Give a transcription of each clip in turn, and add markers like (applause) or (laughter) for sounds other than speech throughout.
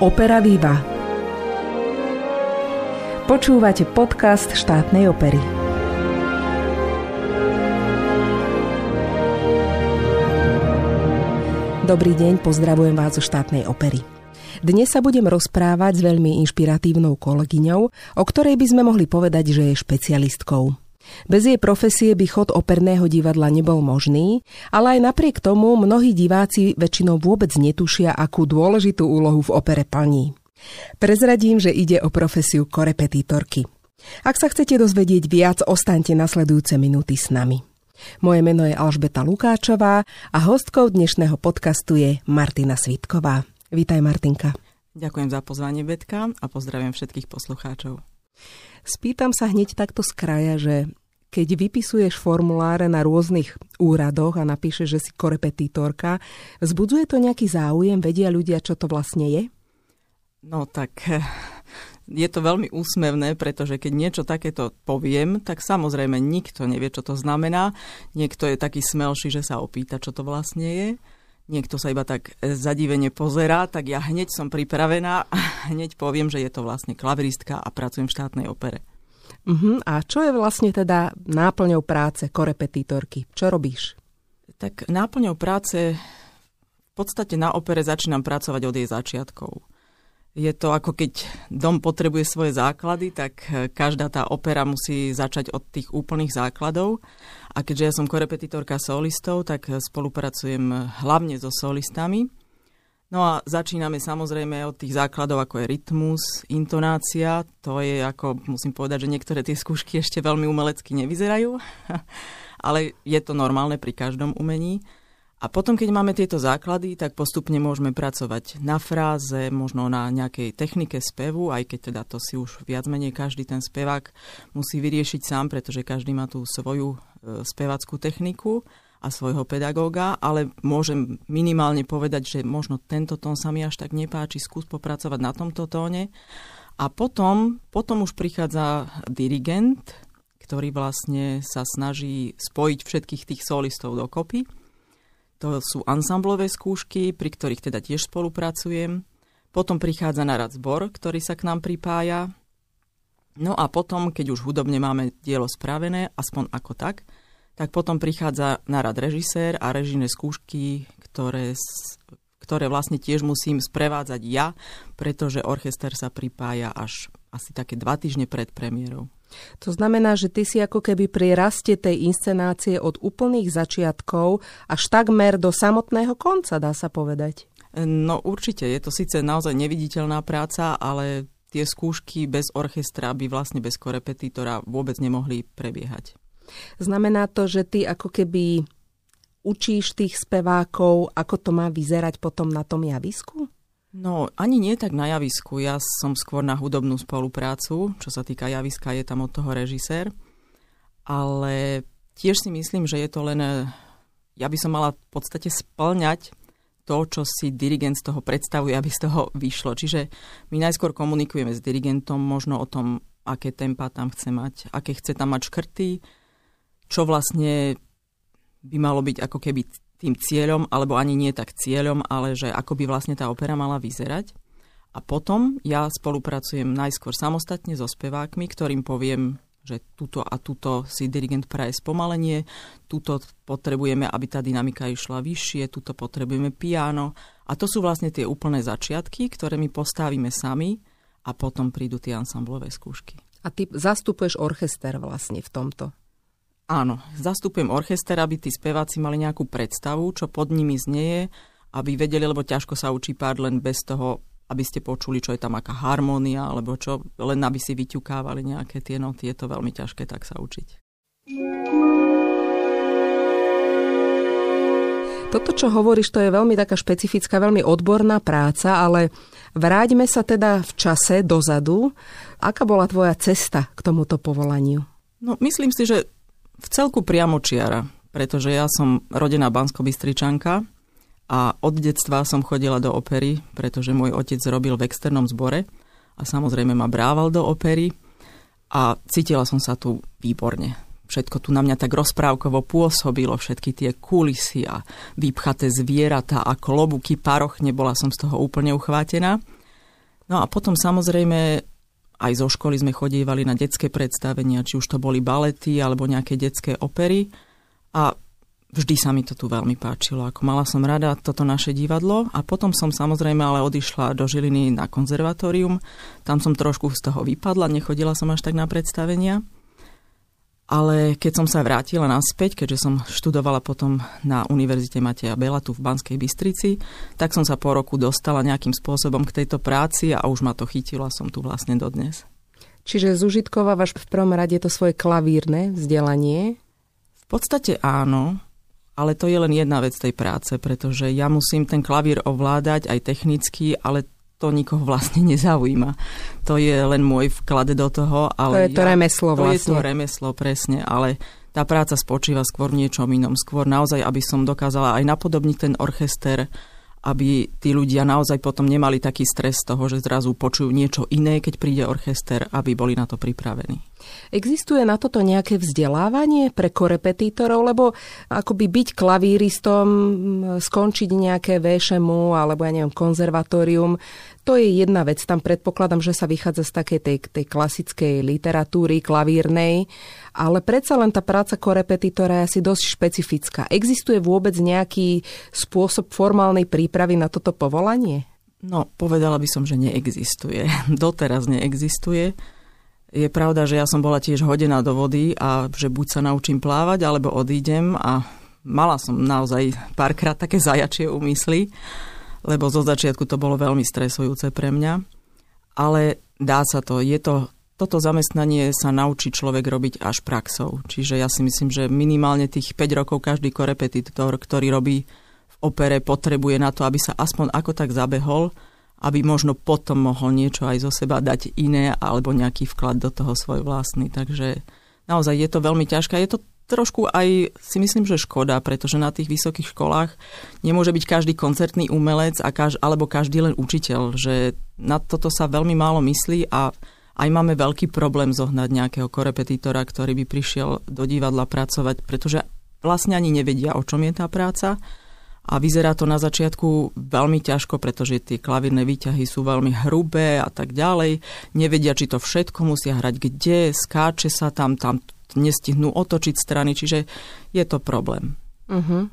Opera Viva. Počúvate podcast štátnej opery. Dobrý deň, pozdravujem vás zo štátnej opery. Dnes sa budem rozprávať s veľmi inšpiratívnou kolegyňou, o ktorej by sme mohli povedať, že je špecialistkou. Bez jej profesie by chod operného divadla nebol možný, ale aj napriek tomu mnohí diváci väčšinou vôbec netušia, akú dôležitú úlohu v opere plní. Prezradím, že ide o profesiu korepetitorky. Ak sa chcete dozvedieť viac, ostaňte nasledujúce minúty s nami. Moje meno je Alžbeta Lukáčová a hostkou dnešného podcastu je Martina Svitková. Vítaj Martinka. Ďakujem za pozvanie Betka a pozdravím všetkých poslucháčov. Spýtam sa hneď takto z kraja, že keď vypisuješ formuláre na rôznych úradoch a napíšeš, že si korepetitorka, vzbudzuje to nejaký záujem? Vedia ľudia, čo to vlastne je? No tak je to veľmi úsmevné, pretože keď niečo takéto poviem, tak samozrejme nikto nevie, čo to znamená. Niekto je taký smelší, že sa opýta, čo to vlastne je. Niekto sa iba tak zadívene pozerá, tak ja hneď som pripravená a hneď poviem, že je to vlastne klaviristka a pracujem v štátnej opere. Uh-huh. A čo je vlastne teda náplňou práce korepetitorky? Čo robíš? Tak náplňou práce v podstate na opere začínam pracovať od jej začiatkov. Je to ako keď dom potrebuje svoje základy, tak každá tá opera musí začať od tých úplných základov. A keďže ja som korepetitorka solistov, tak spolupracujem hlavne so solistami. No a začíname samozrejme od tých základov, ako je rytmus, intonácia. To je ako, musím povedať, že niektoré tie skúšky ešte veľmi umelecky nevyzerajú, (laughs) ale je to normálne pri každom umení. A potom, keď máme tieto základy, tak postupne môžeme pracovať na fráze, možno na nejakej technike spevu, aj keď teda to si už viac menej každý ten spevák musí vyriešiť sám, pretože každý má tú svoju e, spevackú techniku a svojho pedagóga, ale môžem minimálne povedať, že možno tento tón sa mi až tak nepáči, skús popracovať na tomto tóne. A potom, potom už prichádza dirigent, ktorý vlastne sa snaží spojiť všetkých tých solistov dokopy. To sú ansamblové skúšky, pri ktorých teda tiež spolupracujem. Potom prichádza narad zbor, ktorý sa k nám pripája. No a potom, keď už hudobne máme dielo spravené, aspoň ako tak, tak potom prichádza na rad režisér a režijné skúšky, ktoré, ktoré vlastne tiež musím sprevádzať ja, pretože orchester sa pripája až asi také dva týždne pred premiérou. To znamená, že ty si ako keby pri raste tej inscenácie od úplných začiatkov až takmer do samotného konca, dá sa povedať. No určite, je to síce naozaj neviditeľná práca, ale tie skúšky bez orchestra by vlastne bez korepetitora vôbec nemohli prebiehať. Znamená to, že ty ako keby učíš tých spevákov, ako to má vyzerať potom na tom javisku? No, ani nie tak na javisku. Ja som skôr na hudobnú spoluprácu. Čo sa týka javiska, je tam od toho režisér. Ale tiež si myslím, že je to len... Ja by som mala v podstate splňať to, čo si dirigent z toho predstavuje, aby z toho vyšlo. Čiže my najskôr komunikujeme s dirigentom možno o tom, aké tempa tam chce mať, aké chce tam mať škrty, čo vlastne by malo byť ako keby tým cieľom, alebo ani nie tak cieľom, ale že ako by vlastne tá opera mala vyzerať. A potom ja spolupracujem najskôr samostatne so spevákmi, ktorým poviem, že tuto a tuto si dirigent praje spomalenie, tuto potrebujeme, aby tá dynamika išla vyššie, tuto potrebujeme piano. A to sú vlastne tie úplné začiatky, ktoré my postavíme sami a potom prídu tie ansamblové skúšky. A ty zastupuješ orchester vlastne v tomto? Áno, zastupujem orchester, aby tí speváci mali nejakú predstavu, čo pod nimi znieje, aby vedeli, lebo ťažko sa učí pár len bez toho, aby ste počuli, čo je tam aká harmónia, alebo čo, len aby si vyťukávali nejaké tie noty. Je to veľmi ťažké tak sa učiť. Toto, čo hovoríš, to je veľmi taká špecifická, veľmi odborná práca, ale vráťme sa teda v čase dozadu. Aká bola tvoja cesta k tomuto povolaniu? No, myslím si, že v celku priamočiara, pretože ja som rodená bansko a od detstva som chodila do opery, pretože môj otec robil v externom zbore a samozrejme ma brával do opery a cítila som sa tu výborne. Všetko tu na mňa tak rozprávkovo pôsobilo, všetky tie kulisy a vypchaté zvieratá a klobuky, paroch, nebola som z toho úplne uchvátená. No a potom samozrejme aj zo školy sme chodívali na detské predstavenia, či už to boli balety alebo nejaké detské opery. A vždy sa mi to tu veľmi páčilo. Ako mala som rada toto naše divadlo a potom som samozrejme ale odišla do Žiliny na konzervatórium. Tam som trošku z toho vypadla, nechodila som až tak na predstavenia. Ale keď som sa vrátila naspäť, keďže som študovala potom na Univerzite Mateja Bela tu v Banskej Bystrici, tak som sa po roku dostala nejakým spôsobom k tejto práci a už ma to chytilo a som tu vlastne dodnes. Čiže zužitkovávaš v prvom rade to svoje klavírne vzdelanie? V podstate áno, ale to je len jedna vec tej práce, pretože ja musím ten klavír ovládať aj technicky, ale to nikoho vlastne nezaujíma. To je len môj vklad do toho. Ale to je to ja, remeslo vlastne. To je to remeslo, presne, ale tá práca spočíva skôr v niečom inom. Skôr naozaj, aby som dokázala aj napodobniť ten orchester, aby tí ľudia naozaj potom nemali taký stres z toho, že zrazu počujú niečo iné, keď príde orchester, aby boli na to pripravení. Existuje na toto nejaké vzdelávanie pre korepetítorov, lebo akoby byť klavíristom, skončiť nejaké VŠMU alebo ja neviem, konzervatórium, to je jedna vec. Tam predpokladám, že sa vychádza z takej tej, tej klasickej literatúry, klavírnej, ale predsa len tá práca korepetitora je asi dosť špecifická. Existuje vôbec nejaký spôsob formálnej prípravy na toto povolanie? No, povedala by som, že neexistuje. (laughs) Doteraz neexistuje. Je pravda, že ja som bola tiež hodená do vody a že buď sa naučím plávať, alebo odídem a mala som naozaj párkrát také zajačie úmysly lebo zo začiatku to bolo veľmi stresujúce pre mňa. Ale dá sa to. Je to toto zamestnanie sa naučí človek robiť až praxou. Čiže ja si myslím, že minimálne tých 5 rokov každý korepetitor, ktorý robí v opere, potrebuje na to, aby sa aspoň ako tak zabehol, aby možno potom mohol niečo aj zo seba dať iné alebo nejaký vklad do toho svoj vlastný. Takže naozaj je to veľmi ťažké. Je to trošku aj si myslím, že škoda, pretože na tých vysokých školách nemôže byť každý koncertný umelec a kaž, alebo každý len učiteľ, že na toto sa veľmi málo myslí a aj máme veľký problém zohnať nejakého korepetitora, ktorý by prišiel do divadla pracovať, pretože vlastne ani nevedia, o čom je tá práca. A vyzerá to na začiatku veľmi ťažko, pretože tie klavírne výťahy sú veľmi hrubé a tak ďalej. Nevedia, či to všetko musia hrať kde, skáče sa tam, tam nestihnú otočiť strany, čiže je to problém. Uh-huh.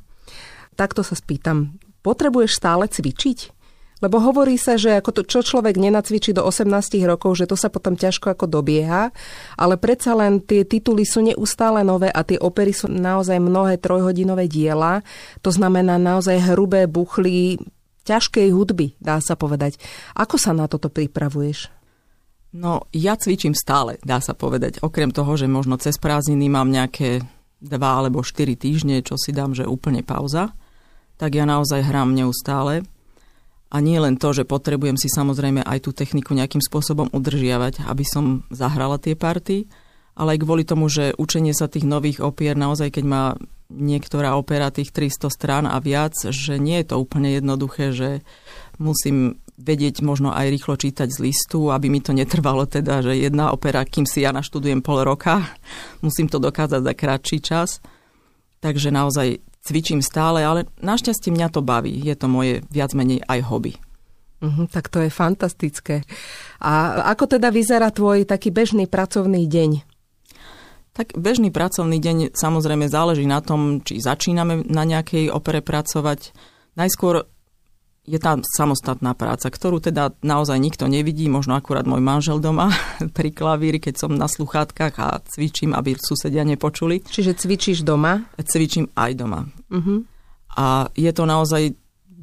Takto sa spýtam, potrebuješ stále cvičiť? Lebo hovorí sa, že ako to, čo človek nenacvičí do 18 rokov, že to sa potom ťažko ako dobieha, ale predsa len tie tituly sú neustále nové a tie opery sú naozaj mnohé trojhodinové diela. To znamená naozaj hrubé buchly ťažkej hudby, dá sa povedať. Ako sa na toto pripravuješ? No, ja cvičím stále, dá sa povedať. Okrem toho, že možno cez prázdniny mám nejaké dva alebo štyri týždne, čo si dám, že úplne pauza, tak ja naozaj hrám neustále. A nie len to, že potrebujem si samozrejme aj tú techniku nejakým spôsobom udržiavať, aby som zahrala tie party, ale aj kvôli tomu, že učenie sa tých nových opier, naozaj keď má niektorá opera tých 300 strán a viac, že nie je to úplne jednoduché, že musím vedieť možno aj rýchlo čítať z listu, aby mi to netrvalo teda, že jedna opera, kým si ja naštudujem pol roka, (laughs) musím to dokázať za krátší čas. Takže naozaj cvičím stále, ale našťastie mňa to baví. Je to moje viac menej aj hobby. Uh-huh, tak to je fantastické. A ako teda vyzerá tvoj taký bežný pracovný deň? Tak bežný pracovný deň samozrejme záleží na tom, či začíname na nejakej opere pracovať. Najskôr je tá samostatná práca, ktorú teda naozaj nikto nevidí, možno akurát môj manžel doma (laughs) pri klavíri, keď som na sluchátkach a cvičím, aby susedia nepočuli. Čiže cvičíš doma? Cvičím aj doma. Uh-huh. A je to naozaj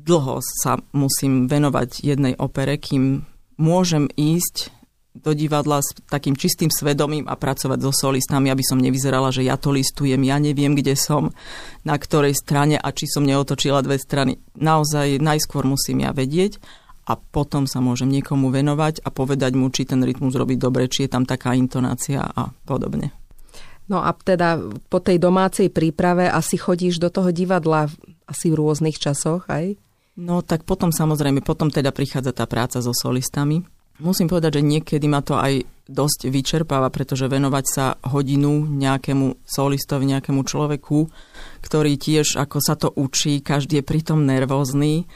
dlho sa musím venovať jednej opere, kým môžem ísť do divadla s takým čistým svedomím a pracovať so solistami, aby som nevyzerala, že ja to listujem, ja neviem, kde som, na ktorej strane a či som neotočila dve strany. Naozaj najskôr musím ja vedieť a potom sa môžem niekomu venovať a povedať mu, či ten rytmus robí dobre, či je tam taká intonácia a podobne. No a teda po tej domácej príprave asi chodíš do toho divadla asi v rôznych časoch, aj? No tak potom samozrejme, potom teda prichádza tá práca so solistami Musím povedať, že niekedy ma to aj dosť vyčerpáva, pretože venovať sa hodinu nejakému solistovi, nejakému človeku, ktorý tiež, ako sa to učí, každý je pritom nervózny,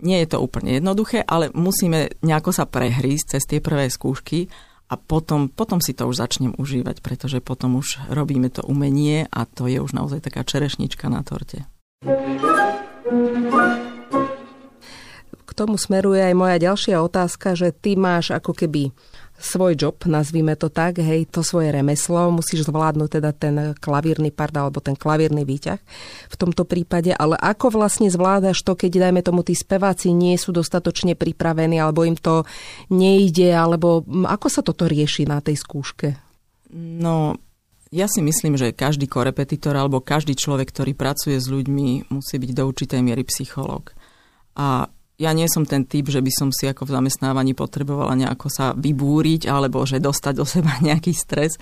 nie je to úplne jednoduché, ale musíme nejako sa prehrísť cez tie prvé skúšky a potom, potom si to už začnem užívať, pretože potom už robíme to umenie a to je už naozaj taká čerešnička na torte. K tomu smeruje aj moja ďalšia otázka, že ty máš ako keby svoj job, nazvime to tak, hej, to svoje remeslo, musíš zvládnuť teda ten klavírny part alebo ten klavírny výťah v tomto prípade, ale ako vlastne zvládaš to, keď dajme tomu tí speváci nie sú dostatočne pripravení alebo im to nejde, alebo ako sa toto rieši na tej skúške? No, ja si myslím, že každý korepetitor alebo každý človek, ktorý pracuje s ľuďmi, musí byť do určitej miery psychológ. A ja nie som ten typ, že by som si ako v zamestnávaní potrebovala nejako sa vybúriť alebo že dostať do seba (laughs) nejaký stres.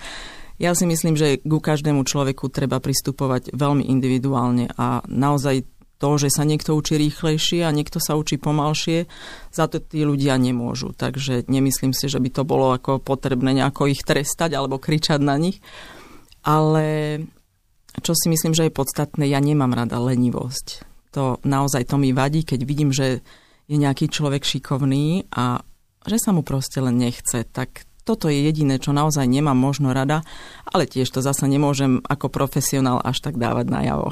Ja si myslím, že ku každému človeku treba pristupovať veľmi individuálne a naozaj to, že sa niekto učí rýchlejšie a niekto sa učí pomalšie, za to tí ľudia nemôžu. Takže nemyslím si, že by to bolo ako potrebné nejako ich trestať alebo kričať na nich. Ale čo si myslím, že je podstatné, ja nemám rada lenivosť. To naozaj to mi vadí, keď vidím, že je nejaký človek šikovný a že sa mu proste len nechce, tak toto je jediné, čo naozaj nemám možno rada, ale tiež to zasa nemôžem ako profesionál až tak dávať najavo.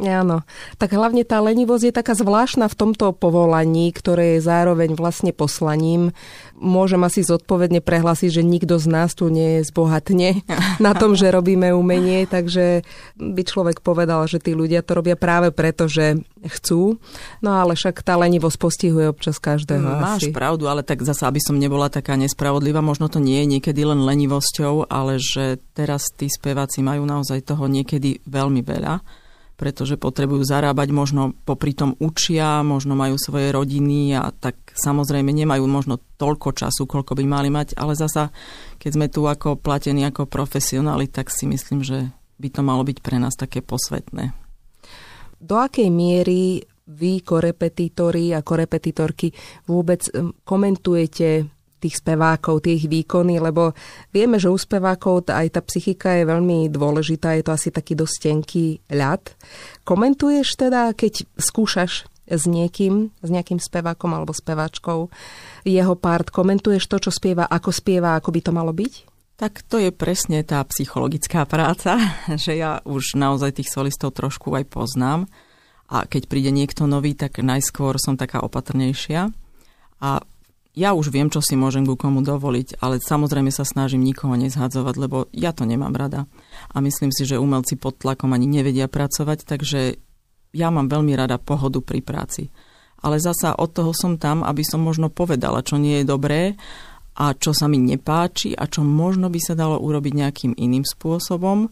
Áno, tak hlavne tá lenivosť je taká zvláštna v tomto povolaní, ktoré je zároveň vlastne poslaním. Môžem asi zodpovedne prehlásiť, že nikto z nás tu nie je zbohatne (laughs) na tom, že robíme umenie, takže by človek povedal, že tí ľudia to robia práve preto, že chcú. No ale však tá lenivosť postihuje občas každého. Máš asi. pravdu, ale tak zase, aby som nebola taká nespravodlivá, možno to nie je niekedy len lenivosťou, ale že teraz tí speváci majú naozaj toho niekedy veľmi veľa pretože potrebujú zarábať, možno popri tom učia, možno majú svoje rodiny a tak samozrejme nemajú možno toľko času, koľko by mali mať, ale zasa, keď sme tu ako platení ako profesionáli, tak si myslím, že by to malo byť pre nás také posvetné. Do akej miery vy, korepetitori a korepetitorky, vôbec komentujete tých spevákov, tie ich výkony, lebo vieme, že u spevákov aj tá psychika je veľmi dôležitá, je to asi taký dosť tenký ľad. Komentuješ teda, keď skúšaš s niekým, s nejakým spevákom alebo speváčkou jeho part, komentuješ to, čo spieva, ako spieva, ako by to malo byť? Tak to je presne tá psychologická práca, (laughs) že ja už naozaj tých solistov trošku aj poznám a keď príde niekto nový, tak najskôr som taká opatrnejšia a ja už viem, čo si môžem ku komu dovoliť, ale samozrejme sa snažím nikoho nezhadzovať, lebo ja to nemám rada. A myslím si, že umelci pod tlakom ani nevedia pracovať, takže ja mám veľmi rada pohodu pri práci. Ale zasa od toho som tam, aby som možno povedala, čo nie je dobré a čo sa mi nepáči a čo možno by sa dalo urobiť nejakým iným spôsobom.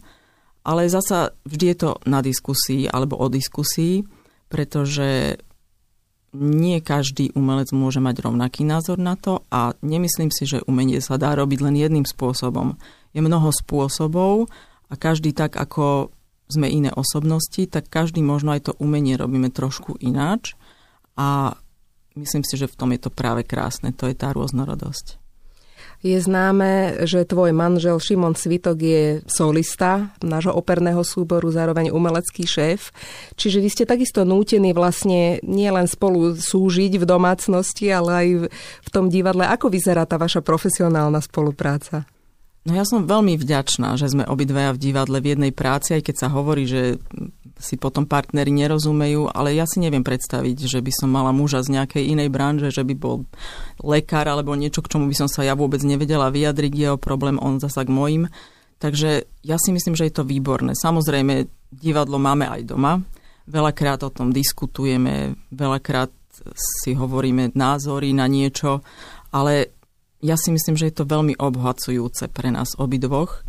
Ale zasa vždy je to na diskusii alebo o diskusii, pretože nie každý umelec môže mať rovnaký názor na to a nemyslím si, že umenie sa dá robiť len jedným spôsobom. Je mnoho spôsobov a každý tak, ako sme iné osobnosti, tak každý možno aj to umenie robíme trošku ináč a myslím si, že v tom je to práve krásne, to je tá rôznorodosť. Je známe, že tvoj manžel Šimon Svitok je solista nášho operného súboru, zároveň umelecký šéf. Čiže vy ste takisto nútení vlastne nielen spolu súžiť v domácnosti, ale aj v tom divadle. Ako vyzerá tá vaša profesionálna spolupráca? No ja som veľmi vďačná, že sme obidvaja v divadle v jednej práci, aj keď sa hovorí, že si potom partneri nerozumejú, ale ja si neviem predstaviť, že by som mala muža z nejakej inej branže, že by bol lekár alebo niečo, k čomu by som sa ja vôbec nevedela vyjadriť, jeho problém, on zasa k mojim. Takže ja si myslím, že je to výborné. Samozrejme, divadlo máme aj doma. Veľakrát o tom diskutujeme, veľakrát si hovoríme názory na niečo, ale ja si myslím, že je to veľmi obohacujúce pre nás obidvoch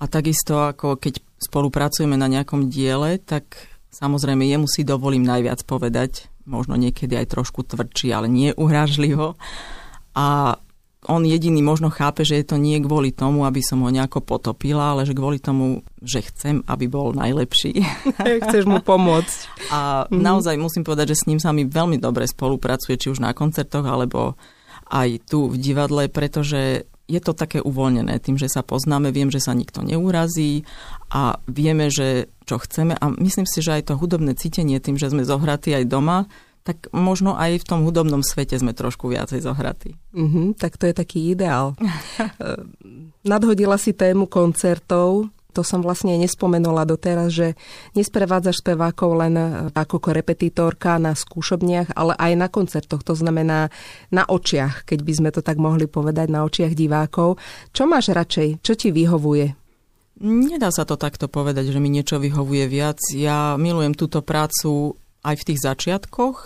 a takisto ako keď spolupracujeme na nejakom diele, tak samozrejme jemu si dovolím najviac povedať, možno niekedy aj trošku tvrdší, ale nie uhražlivo. A on jediný možno chápe, že je to nie kvôli tomu, aby som ho nejako potopila, ale že kvôli tomu, že chcem, aby bol najlepší. (laughs) Chceš mu pomôcť. A mm-hmm. naozaj musím povedať, že s ním sa mi veľmi dobre spolupracuje, či už na koncertoch, alebo aj tu v divadle, pretože je to také uvoľnené tým, že sa poznáme, viem, že sa nikto neurazí a vieme, že čo chceme a myslím si, že aj to hudobné cítenie tým, že sme zohratí aj doma, tak možno aj v tom hudobnom svete sme trošku viacej zohratí. Uh-huh, tak to je taký ideál. (laughs) Nadhodila si tému koncertov. To som vlastne nespomenula doteraz, že nesprevádzaš spevákov len ako repetitorka na skúšobniach, ale aj na koncertoch. To znamená na očiach, keď by sme to tak mohli povedať, na očiach divákov. Čo máš radšej? Čo ti vyhovuje? Nedá sa to takto povedať, že mi niečo vyhovuje viac. Ja milujem túto prácu aj v tých začiatkoch,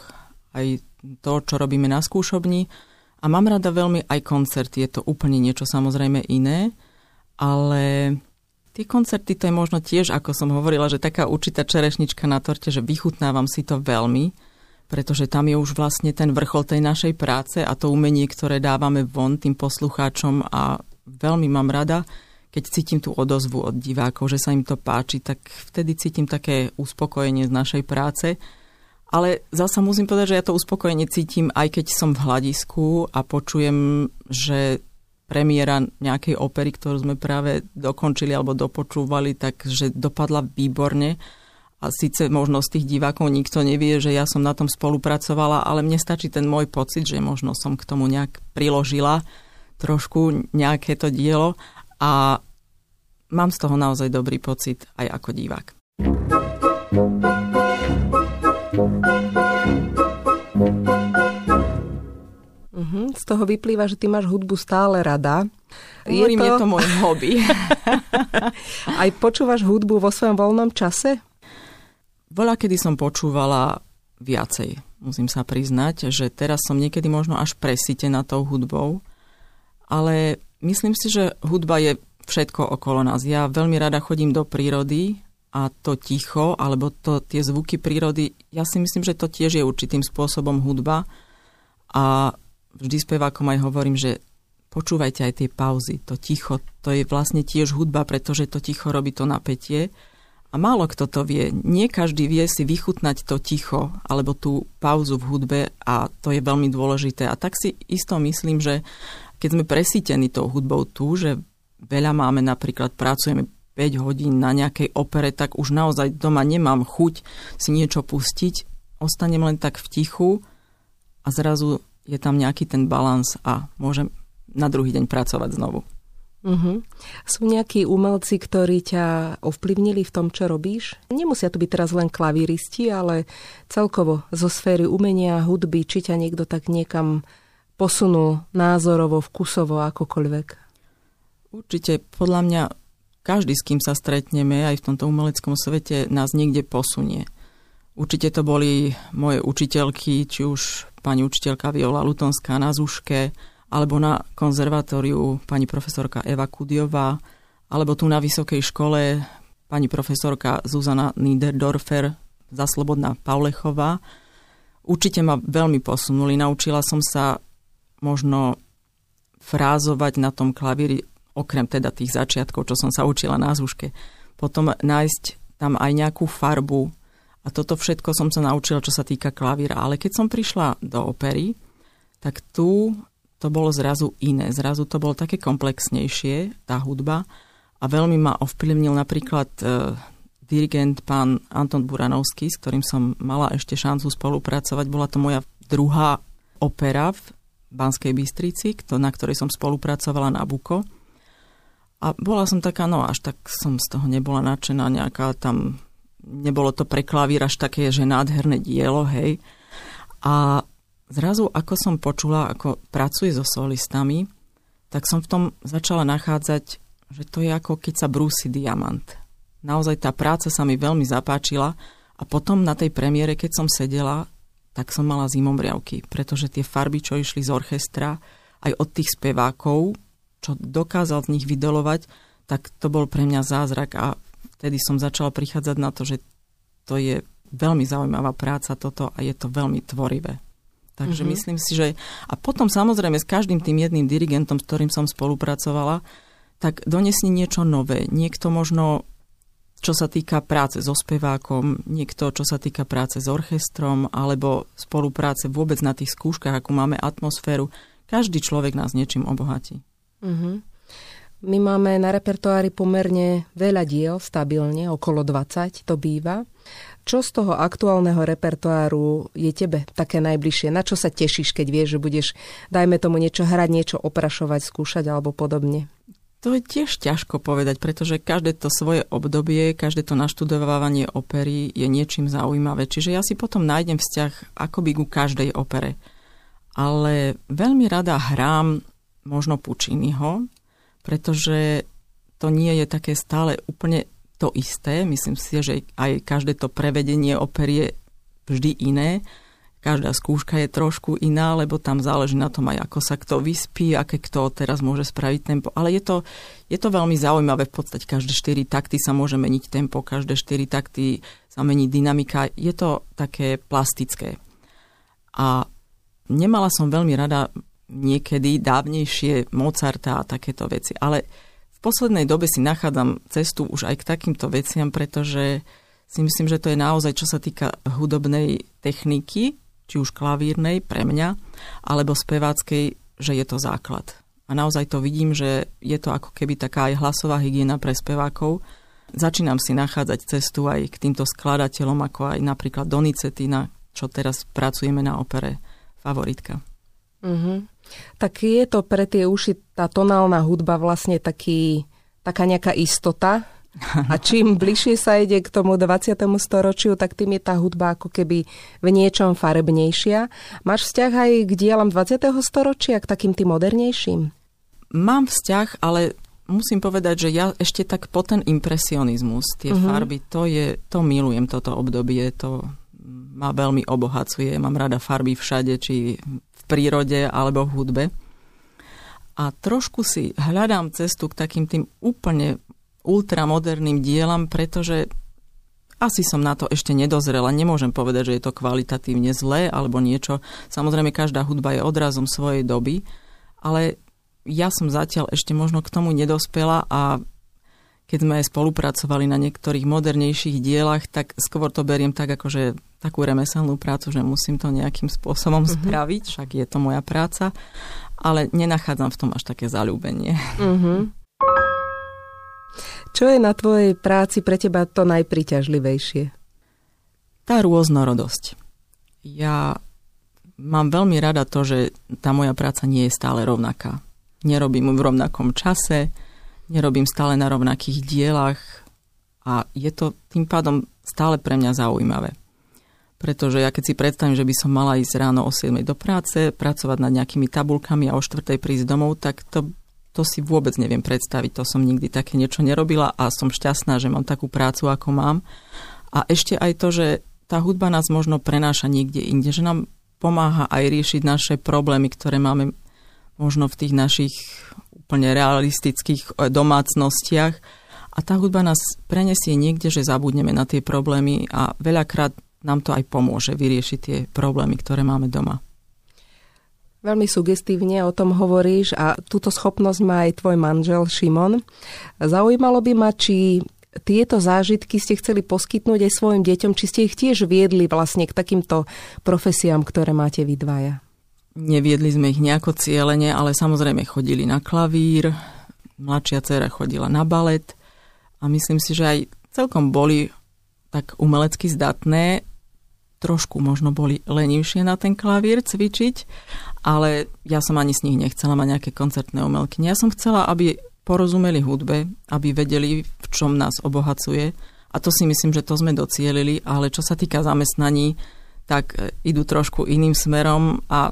aj to, čo robíme na skúšobni. A mám rada veľmi aj koncerty. Je to úplne niečo samozrejme iné, ale Tie koncerty to je možno tiež, ako som hovorila, že taká určitá čerešnička na torte, že vychutnávam si to veľmi, pretože tam je už vlastne ten vrchol tej našej práce a to umenie, ktoré dávame von tým poslucháčom a veľmi mám rada, keď cítim tú odozvu od divákov, že sa im to páči, tak vtedy cítim také uspokojenie z našej práce. Ale zasa musím povedať, že ja to uspokojenie cítim, aj keď som v hľadisku a počujem, že premiéra nejakej opery, ktorú sme práve dokončili alebo dopočúvali, takže dopadla výborne. A síce možno z tých divákov nikto nevie, že ja som na tom spolupracovala, ale mne stačí ten môj pocit, že možno som k tomu nejak priložila trošku nejaké to dielo a mám z toho naozaj dobrý pocit aj ako divák. Uh-huh. Z toho vyplýva, že ty máš hudbu stále rada. Hovorím, je to, je to môj hobby. (laughs) Aj počúvaš hudbu vo svojom voľnom čase? Voľa, kedy som počúvala viacej, musím sa priznať, že teraz som niekedy možno až presítená tou hudbou, ale myslím si, že hudba je všetko okolo nás. Ja veľmi rada chodím do prírody a to ticho, alebo to, tie zvuky prírody, ja si myslím, že to tiež je určitým spôsobom hudba. A vždy spevákom aj hovorím, že počúvajte aj tie pauzy, to ticho, to je vlastne tiež hudba, pretože to ticho robí to napätie. A málo kto to vie. Nie každý vie si vychutnať to ticho alebo tú pauzu v hudbe a to je veľmi dôležité. A tak si isto myslím, že keď sme presítení tou hudbou tu, že veľa máme, napríklad pracujeme 5 hodín na nejakej opere, tak už naozaj doma nemám chuť si niečo pustiť, ostanem len tak v tichu a zrazu je tam nejaký ten balans a môžem na druhý deň pracovať znovu. Uh-huh. Sú nejakí umelci, ktorí ťa ovplyvnili v tom, čo robíš? Nemusia to byť teraz len klavíristi, ale celkovo zo sféry umenia, hudby, či ťa niekto tak niekam posunul názorovo, vkusovo, akokoľvek? Určite, podľa mňa, každý, s kým sa stretneme, aj v tomto umeleckom svete, nás niekde posunie. Určite to boli moje učiteľky, či už pani učiteľka Viola Lutonská na Zuške, alebo na konzervatóriu pani profesorka Eva Kudiová, alebo tu na vysokej škole pani profesorka Zuzana Niederdorfer, za Slobodná Paulechová. Určite ma veľmi posunuli. Naučila som sa možno frázovať na tom klavíri, okrem teda tých začiatkov, čo som sa učila na Zuške. Potom nájsť tam aj nejakú farbu, a toto všetko som sa naučila, čo sa týka klavíra. Ale keď som prišla do opery, tak tu to bolo zrazu iné. Zrazu to bolo také komplexnejšie, tá hudba. A veľmi ma ovplyvnil napríklad e, dirigent pán Anton Buranovský, s ktorým som mala ešte šancu spolupracovať. Bola to moja druhá opera v Banskej Bystrici, na ktorej som spolupracovala na Buko. A bola som taká, no až tak som z toho nebola nadšená, nejaká tam nebolo to pre klavír až také, že nádherné dielo, hej. A zrazu, ako som počula, ako pracuje so solistami, tak som v tom začala nachádzať, že to je ako keď sa brúsi diamant. Naozaj tá práca sa mi veľmi zapáčila a potom na tej premiére, keď som sedela, tak som mala zimomriavky, pretože tie farby, čo išli z orchestra, aj od tých spevákov, čo dokázal z nich vydolovať, tak to bol pre mňa zázrak a vtedy som začala prichádzať na to, že to je veľmi zaujímavá práca toto a je to veľmi tvorivé. Takže mm-hmm. myslím si, že... A potom samozrejme s každým tým jedným dirigentom, s ktorým som spolupracovala, tak donesli niečo nové. Niekto možno, čo sa týka práce so spevákom, niekto, čo sa týka práce s orchestrom, alebo spolupráce vôbec na tých skúškach, akú máme atmosféru. Každý človek nás niečím obohatí. Mm-hmm. My máme na repertoári pomerne veľa diel, stabilne, okolo 20 to býva. Čo z toho aktuálneho repertoáru je tebe také najbližšie? Na čo sa tešíš, keď vieš, že budeš, dajme tomu, niečo hrať, niečo oprašovať, skúšať alebo podobne? To je tiež ťažko povedať, pretože každé to svoje obdobie, každé to naštudovávanie opery je niečím zaujímavé. Čiže ja si potom nájdem vzťah akoby ku každej opere. Ale veľmi rada hrám možno Pučínyho, pretože to nie je také stále úplne to isté. Myslím si, že aj každé to prevedenie opery je vždy iné. Každá skúška je trošku iná, lebo tam záleží na tom aj, ako sa kto vyspí, aké kto teraz môže spraviť tempo. Ale je to, je to veľmi zaujímavé. V podstate každé 4 takty sa môže meniť tempo, každé 4 takty sa mení dynamika. Je to také plastické. A nemala som veľmi rada niekedy dávnejšie Mozarta a takéto veci. Ale v poslednej dobe si nachádzam cestu už aj k takýmto veciam, pretože si myslím, že to je naozaj, čo sa týka hudobnej techniky, či už klavírnej pre mňa, alebo speváckej, že je to základ. A naozaj to vidím, že je to ako keby taká aj hlasová hygiena pre spevákov. Začínam si nachádzať cestu aj k týmto skladateľom, ako aj napríklad Donizetti, čo teraz pracujeme na opere Favoritka. Uh-huh. Tak je to pre tie uši tá tonálna hudba vlastne taký, taká nejaká istota. A čím (laughs) bližšie sa ide k tomu 20. storočiu, tak tým je tá hudba ako keby v niečom farebnejšia. Máš vzťah aj k dielam 20. storočia, k takým tým modernejším? Mám vzťah, ale musím povedať, že ja ešte tak po ten impresionizmus, tie uh-huh. farby, to je, to milujem toto obdobie, to ma veľmi obohacuje. Mám rada farby všade, či prírode alebo v hudbe. A trošku si hľadám cestu k takým tým úplne ultramoderným dielam, pretože asi som na to ešte nedozrela. Nemôžem povedať, že je to kvalitatívne zlé alebo niečo. Samozrejme, každá hudba je odrazom svojej doby, ale ja som zatiaľ ešte možno k tomu nedospela a keď sme aj spolupracovali na niektorých modernejších dielach, tak skôr to beriem tak, ako že takú remeselnú prácu, že musím to nejakým spôsobom uh-huh. spraviť, však je to moja práca, ale nenachádzam v tom až také zalúbenie. Uh-huh. Čo je na tvojej práci pre teba to najpriťažlivejšie? Tá rôznorodosť. Ja mám veľmi rada to, že tá moja práca nie je stále rovnaká. Nerobím v rovnakom čase, nerobím stále na rovnakých dielach a je to tým pádom stále pre mňa zaujímavé. Pretože ja keď si predstavím, že by som mala ísť ráno o 7 do práce, pracovať nad nejakými tabulkami a o 4 prísť domov, tak to, to si vôbec neviem predstaviť. To som nikdy také niečo nerobila a som šťastná, že mám takú prácu, ako mám. A ešte aj to, že tá hudba nás možno prenáša niekde inde, že nám pomáha aj riešiť naše problémy, ktoré máme možno v tých našich úplne realistických e, domácnostiach. A tá hudba nás prenesie niekde, že zabudneme na tie problémy a veľakrát nám to aj pomôže vyriešiť tie problémy, ktoré máme doma. Veľmi sugestívne o tom hovoríš a túto schopnosť má aj tvoj manžel Šimon. Zaujímalo by ma, či tieto zážitky ste chceli poskytnúť aj svojim deťom, či ste ich tiež viedli vlastne k takýmto profesiám, ktoré máte vy dvaja. Neviedli sme ich nejako cieľene, ale samozrejme chodili na klavír, mladšia dcera chodila na balet a myslím si, že aj celkom boli tak umelecky zdatné, trošku možno boli lenivšie na ten klavír cvičiť, ale ja som ani z nich nechcela mať nejaké koncertné umelky. Ja som chcela, aby porozumeli hudbe, aby vedeli, v čom nás obohacuje a to si myslím, že to sme docielili, ale čo sa týka zamestnaní, tak e, idú trošku iným smerom a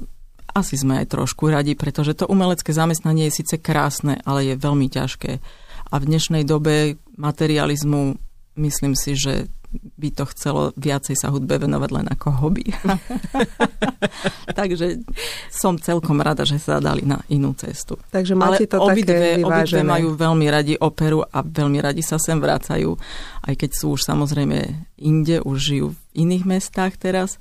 asi sme aj trošku radi, pretože to umelecké zamestnanie je síce krásne, ale je veľmi ťažké. A v dnešnej dobe materializmu myslím si, že by to chcelo viacej sa hudbe venovať len ako hobby. (laughs) Takže som celkom rada, že sa dali na inú cestu. Takže máte to obidve, také obidve majú veľmi radi operu a veľmi radi sa sem vracajú, aj keď sú už samozrejme inde, už žijú v iných mestách teraz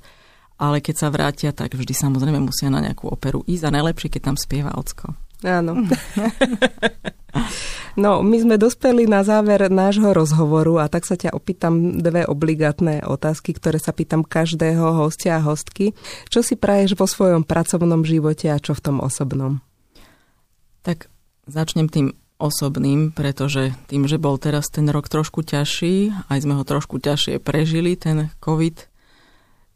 ale keď sa vrátia, tak vždy samozrejme musia na nejakú operu ísť a najlepšie, keď tam spieva Ocko. Áno. (laughs) No, my sme dospeli na záver nášho rozhovoru a tak sa ťa opýtam dve obligátne otázky, ktoré sa pýtam každého hostia a hostky. Čo si praješ vo svojom pracovnom živote a čo v tom osobnom? Tak začnem tým osobným, pretože tým, že bol teraz ten rok trošku ťažší, aj sme ho trošku ťažšie prežili, ten COVID,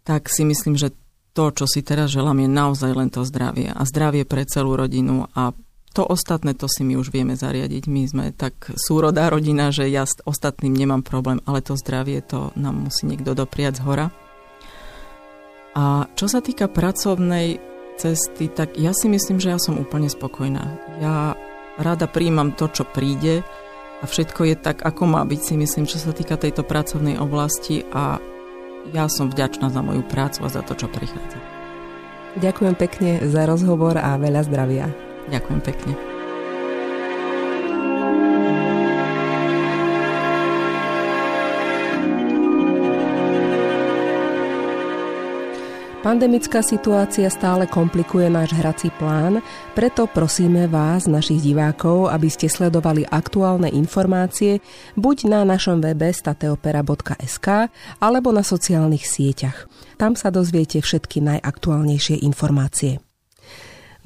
tak si myslím, že to, čo si teraz želám, je naozaj len to zdravie. A zdravie pre celú rodinu a to ostatné, to si my už vieme zariadiť. My sme tak súrodá rodina, že ja s ostatným nemám problém, ale to zdravie, to nám musí niekto dopriať z hora. A čo sa týka pracovnej cesty, tak ja si myslím, že ja som úplne spokojná. Ja rada príjmam to, čo príde a všetko je tak, ako má byť, si myslím, čo sa týka tejto pracovnej oblasti a ja som vďačná za moju prácu a za to, čo prichádza. Ďakujem pekne za rozhovor a veľa zdravia. Ďakujem pekne. Pandemická situácia stále komplikuje náš hrací plán, preto prosíme vás, našich divákov, aby ste sledovali aktuálne informácie buď na našom webe stateopera.sk alebo na sociálnych sieťach. Tam sa dozviete všetky najaktuálnejšie informácie.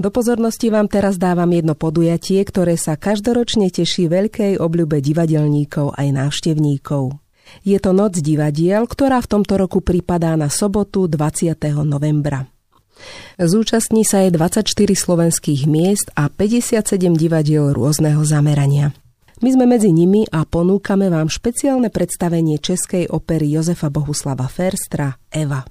Do pozornosti vám teraz dávam jedno podujatie, ktoré sa každoročne teší veľkej obľube divadelníkov aj návštevníkov. Je to Noc divadiel, ktorá v tomto roku pripadá na sobotu 20. novembra. Zúčastní sa aj 24 slovenských miest a 57 divadiel rôzneho zamerania. My sme medzi nimi a ponúkame vám špeciálne predstavenie českej opery Jozefa Bohuslava Ferstra Eva.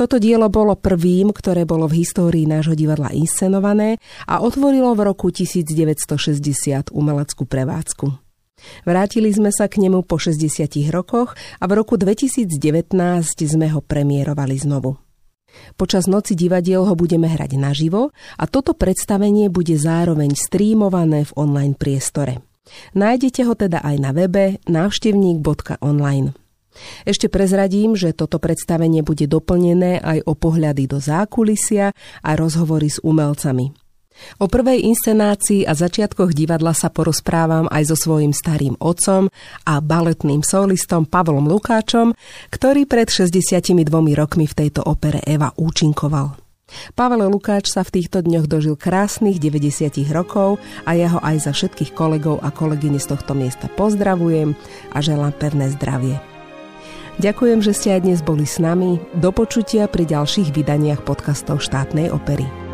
Toto dielo bolo prvým, ktoré bolo v histórii nášho divadla inscenované a otvorilo v roku 1960 umeleckú prevádzku. Vrátili sme sa k nemu po 60 rokoch a v roku 2019 sme ho premiérovali znovu. Počas noci divadiel ho budeme hrať naživo a toto predstavenie bude zároveň streamované v online priestore. Nájdete ho teda aj na webe návštevník.online. Ešte prezradím, že toto predstavenie bude doplnené aj o pohľady do zákulisia a rozhovory s umelcami. O prvej inscenácii a začiatkoch divadla sa porozprávam aj so svojím starým otcom a baletným solistom Pavlom Lukáčom, ktorý pred 62 rokmi v tejto opere Eva účinkoval. Pavel Lukáč sa v týchto dňoch dožil krásnych 90 rokov a ja ho aj za všetkých kolegov a kolegyne z tohto miesta pozdravujem a želám pevné zdravie. Ďakujem, že ste aj dnes boli s nami. Do počutia pri ďalších vydaniach podcastov štátnej opery.